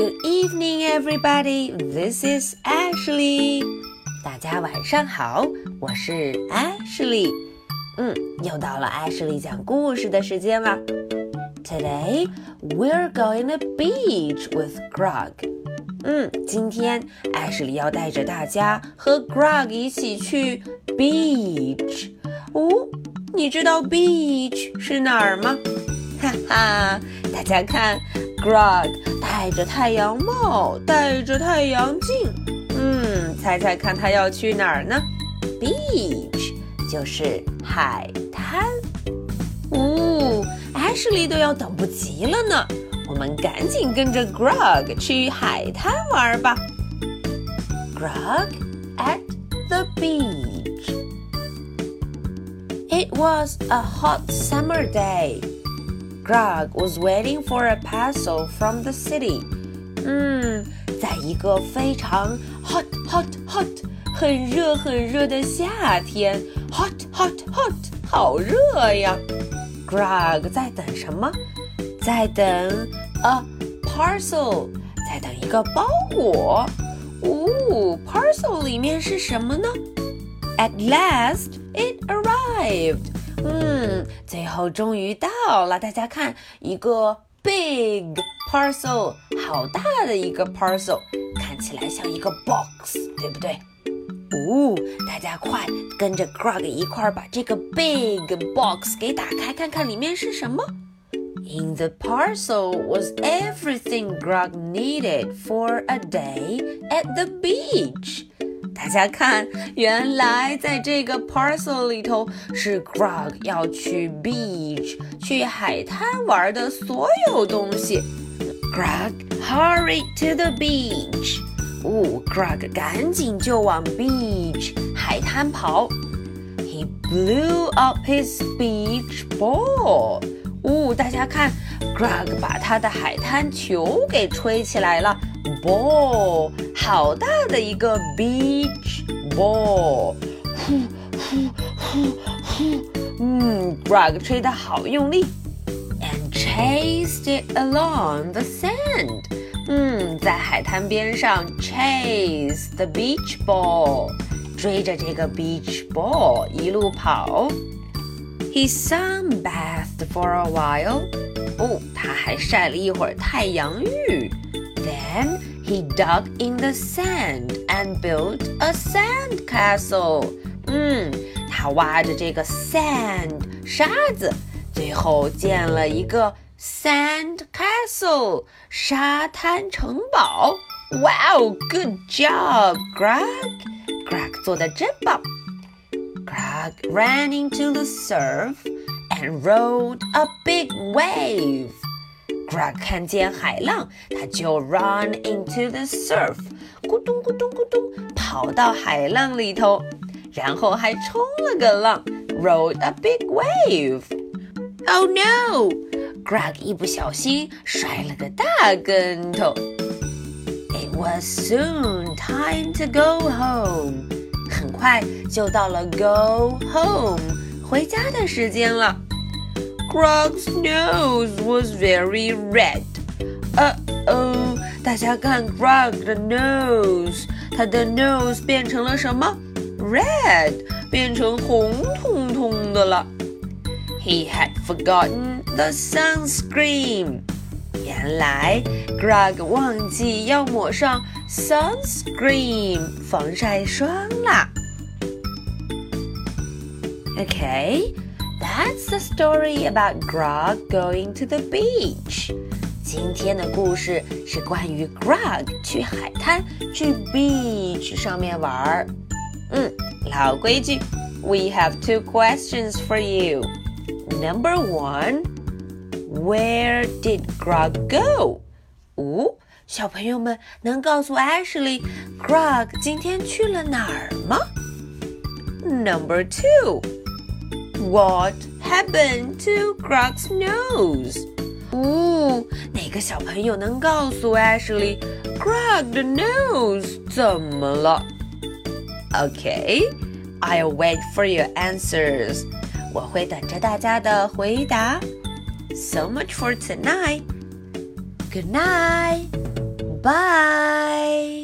Good evening, everybody. This is Ashley. 大家晚上好，我是 Ashley。嗯，又到了 Ashley 讲故事的时间了。Today we're going to beach with Grug. 嗯，今天 Ashley 要带着大家和 Grug 一起去 beach。哦，你知道 beach 是哪儿吗？哈哈，大家看，Grug 戴着太阳帽，戴着太阳镜。嗯，猜猜看他要去哪儿呢？Beach 就是海滩。哦，Ashley 都要等不及了呢，我们赶紧跟着 Grug 去海滩玩吧。Grug at the beach. It was a hot summer day. Grug was waiting for a parcel from the city. Hmm, city。嗯，在一个非常 hot hot hot 很热很热的夏天，hot hot hot 好热呀！Grug 在等什么？在等 a parcel，在等一个包裹。哦，parcel 里面是什么呢？At last, it arrived. 嗯，最后终于到了，大家看，一个 big parcel，好大的一个 parcel，看起来像一个 box，对不对？哦，大家快跟着 Grog 一块儿把这个 big box 给打开，看看里面是什么。In the parcel was everything Grog needed for a day at the beach. 大家看，原来在这个 parcel 里头是 Grog 要去 beach 去海滩玩的所有东西。Grog hurry to the beach。哦，Grog 赶紧就往 beach 海滩跑。He blew up his beach ball。哦，大家看，Grog 把他的海滩球给吹起来了。ball，好大的一个 beach ball，呼呼呼呼，嗯，Grug 吹得好用力，and chased it along the sand，嗯，在海滩边上 chase the beach ball，追着这个 beach ball 一路跑。He sunbathed for a while，哦，他还晒了一会儿太阳浴。then he dug in the sand and built a sand castle. Hmm, castle。嗯，他挖着这个 sand 沙子，最后建了一个 sand castle 沙滩城堡。Wow, good job, Grug! Grug 做的真棒。Grug ran into the surf and rode a big wave. Grug 看见海浪，他就 run into the surf，咕咚咕咚咕咚跑到海浪里头，然后还冲了个浪，rolled a big wave。Oh no！Grug 一不小心摔了个大跟头。It was soon time to go home，很快就到了 go home 回家的时间了。Grug's nose was very red. Uh oh，大家看 Grug 的 nose，他的 nose 变成了什么？Red，变成红彤彤的了。He had forgotten the sunscreen. 原来 Grug 忘记要抹上 sunscreen 防晒霜了。Okay. That's the story about Grug going to the beach. 今天的故事是关于 Grug 去海滩、去 beach 上面玩儿。嗯，老规矩，We have two questions for you. Number one, Where did Grug go? 五，小朋友们能告诉 Ashley Grug 今天去了哪儿吗？Number two. What happened to Grug's nose？哦，哪个小朋友能告诉 Ashley，Grug the nose I'll wait for your answers。我会等着大家的回答。So much for tonight. Good night. Bye.